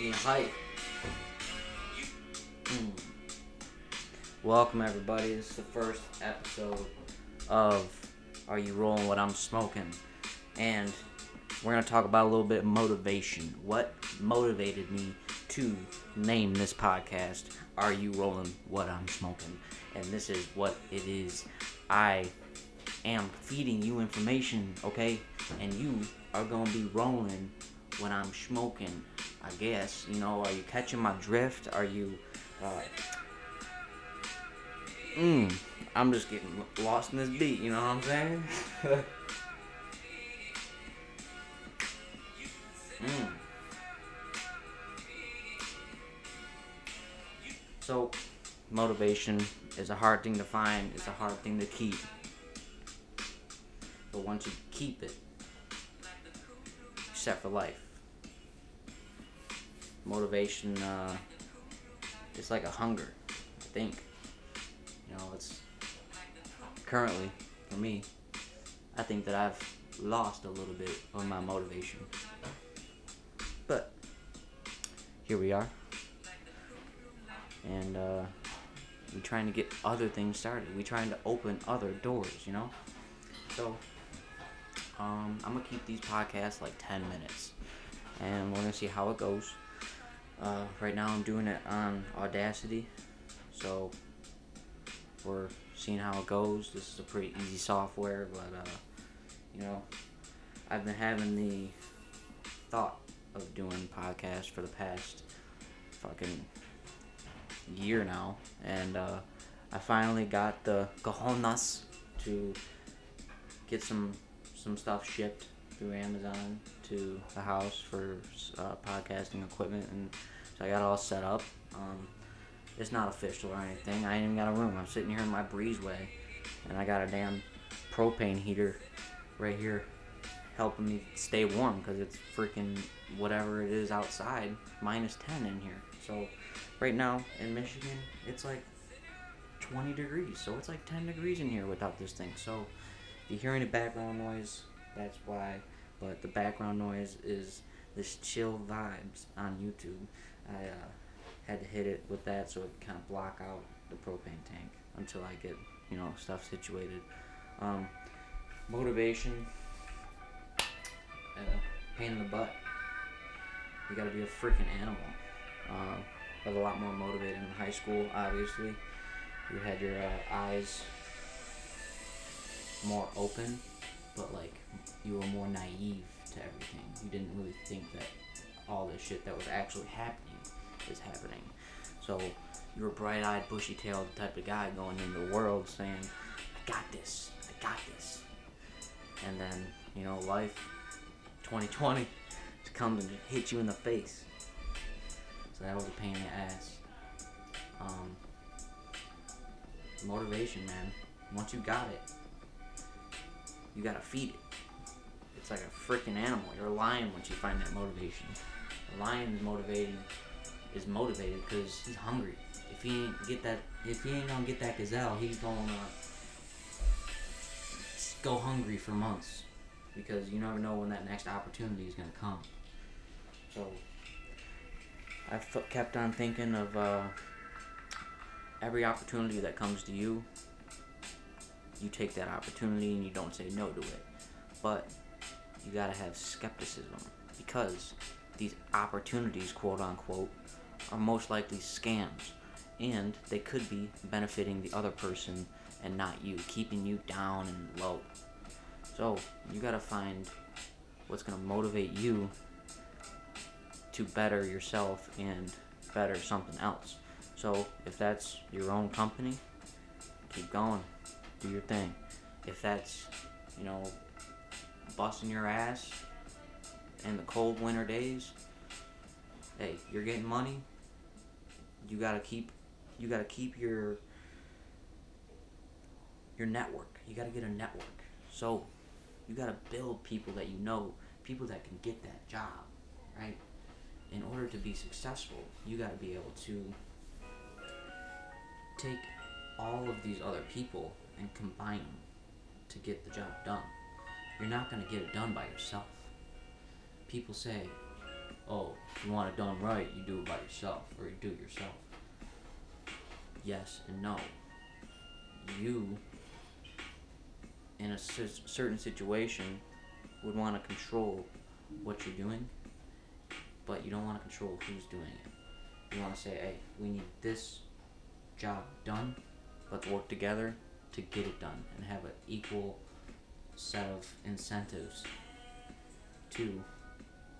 Ooh. Hype. Mm. Welcome everybody. This is the first episode of Are You Rolling What I'm Smoking? And we're gonna talk about a little bit of motivation. What motivated me to name this podcast Are You Rolling What I'm Smoking? And this is what it is. I am feeding you information, okay? And you are gonna be rolling when I'm smoking. I guess you know. Are you catching my drift? Are you? Uh, mm, I'm just getting lost in this beat. You know what I'm saying? mm. So, motivation is a hard thing to find. It's a hard thing to keep. But once you keep it, set for life. Motivation, uh, it's like a hunger, I think. You know, it's currently, for me, I think that I've lost a little bit of my motivation. But, here we are. And, uh, we're trying to get other things started. We're trying to open other doors, you know? So, um, I'm gonna keep these podcasts like 10 minutes, and we're gonna see how it goes. Uh, right now, I'm doing it on Audacity, so we're seeing how it goes. This is a pretty easy software, but uh, you know, I've been having the thought of doing podcasts for the past fucking year now, and uh, I finally got the cojones to get some some stuff shipped through Amazon to the house for uh, podcasting equipment, and so I got all set up. Um, it's not official or anything. I ain't even got a room. I'm sitting here in my breezeway, and I got a damn propane heater right here helping me stay warm because it's freaking whatever it is outside minus 10 in here. So right now in Michigan, it's like 20 degrees. So it's like 10 degrees in here without this thing. So if you hear any background noise, that's why. But the background noise is this chill vibes on YouTube. I uh, had to hit it with that so it kind of block out the propane tank until I get you know stuff situated. Um, motivation, uh, pain in the butt. You gotta be a freaking animal. Uh, I was a lot more motivated in high school, obviously. You had your uh, eyes more open, but like you were more naive to everything. You didn't really think that all this shit that was actually happening is happening. So you were bright eyed, bushy tailed type of guy going into the world saying, I got this, I got this. And then, you know, life 2020 just comes and hits you in the face. So that was a pain in the ass. Um, motivation, man. Once you got it, you gotta feed it. It's like a freaking animal. You're a lion once you find that motivation. A lion is motivating is motivated because he's hungry. If he ain't get that, if he ain't gonna get that gazelle, he's gonna go hungry for months because you never know when that next opportunity is gonna come. So I kept on thinking of uh, every opportunity that comes to you. You take that opportunity and you don't say no to it, but you gotta have skepticism because these opportunities, quote unquote, are most likely scams and they could be benefiting the other person and not you, keeping you down and low. So you gotta find what's gonna motivate you to better yourself and better something else. So if that's your own company, keep going, do your thing. If that's, you know, busting your ass in the cold winter days, hey, you're getting money. You gotta keep, you gotta keep your your network. You gotta get a network. So you gotta build people that you know, people that can get that job, right? In order to be successful, you gotta be able to take all of these other people and combine to get the job done. You're not gonna get it done by yourself. People say, oh, if you want it done right, you do it by yourself or you do it yourself. Yes and no. You, in a certain situation, would want to control what you're doing, but you don't want to control who's doing it. You want to say, hey, we need this job done. Let's work together to get it done and have an equal set of incentives to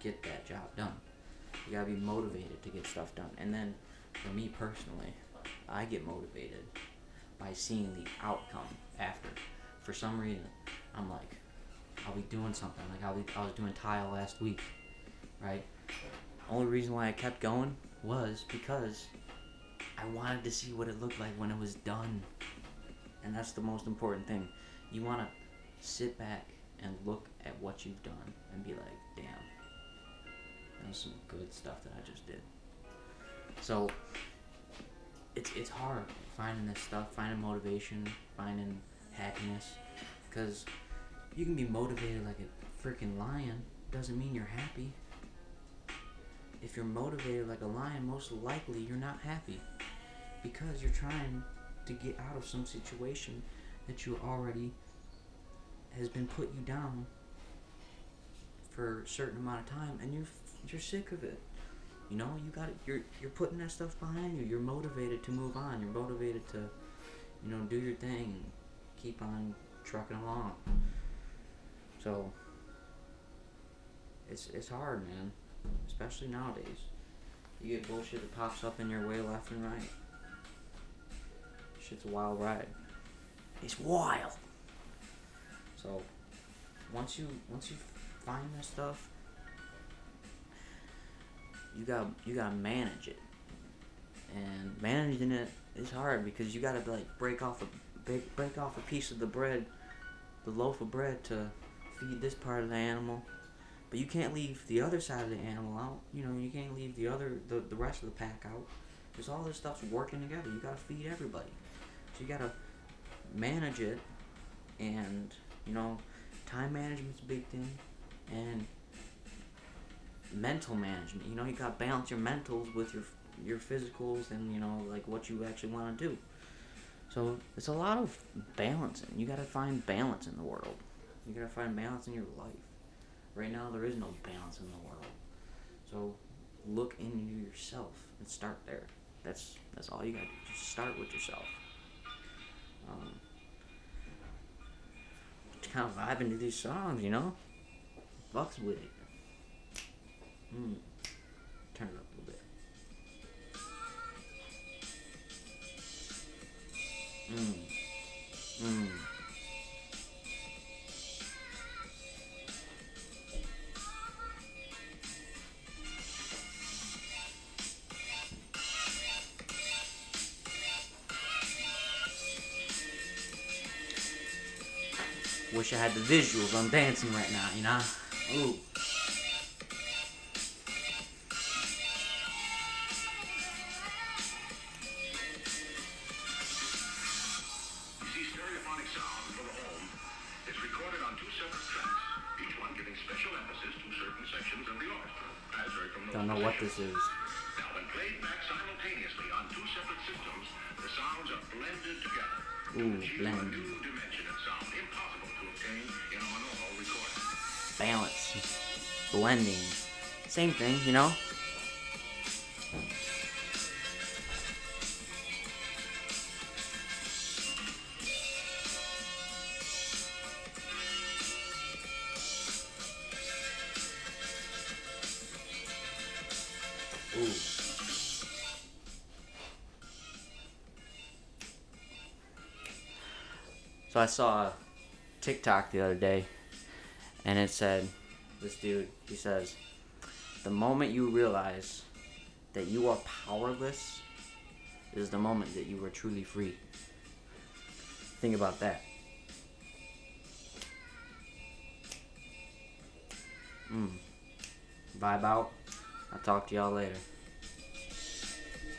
get that job done. You gotta be motivated to get stuff done. And then, for me personally, I get motivated by seeing the outcome after. For some reason, I'm like, I'll be doing something. Like I'll be, I was doing tile last week, right? Only reason why I kept going was because I wanted to see what it looked like when it was done. And that's the most important thing. You want to sit back and look at what you've done and be like, damn, that was some good stuff that I just did. So it's it's hard finding this stuff, finding motivation, finding happiness, because you can be motivated like a freaking lion. Doesn't mean you're happy. If you're motivated like a lion, most likely you're not happy because you're trying to get out of some situation that you already has been put you down for a certain amount of time and you're you're sick of it. You know you got you're you're putting that stuff behind you. You're motivated to move on. You're motivated to you know do your thing and keep on trucking along. So it's it's hard man especially nowadays. You get bullshit that pops up in your way left and right shit's a wild ride it's wild so once you once you find this stuff, you got you gotta manage it, and managing it is hard because you gotta like break off a break, break off a piece of the bread, the loaf of bread to feed this part of the animal. But you can't leave the other side of the animal out. You know, you can't leave the other the, the rest of the pack out. Because all this stuff's working together. You gotta feed everybody. You gotta manage it and you know, time management's a big thing, and mental management. You know, you got to balance your mentals with your your physicals and you know like what you actually want to do. So it's a lot of balancing. You got to find balance in the world. You got to find balance in your life. Right now, there is no balance in the world. So look into yourself and start there. That's that's all you got to do. Just start with yourself. Um, kind of vibing to these songs, you know? Fucks with it. Mm. Turn it up a little bit. Mm. Mm. Wish I had the visuals. I'm dancing right now, you know? Ooh. Don't know what this is. Now, when played back simultaneously on two separate systems, the sounds are blended together. Ooh, blend. Blending. Same thing, you know? Ooh. So I saw a TikTok the other day, and it said, this dude, he says, the moment you realize that you are powerless is the moment that you are truly free. Think about that. Mm. Vibe out. I'll talk to y'all later.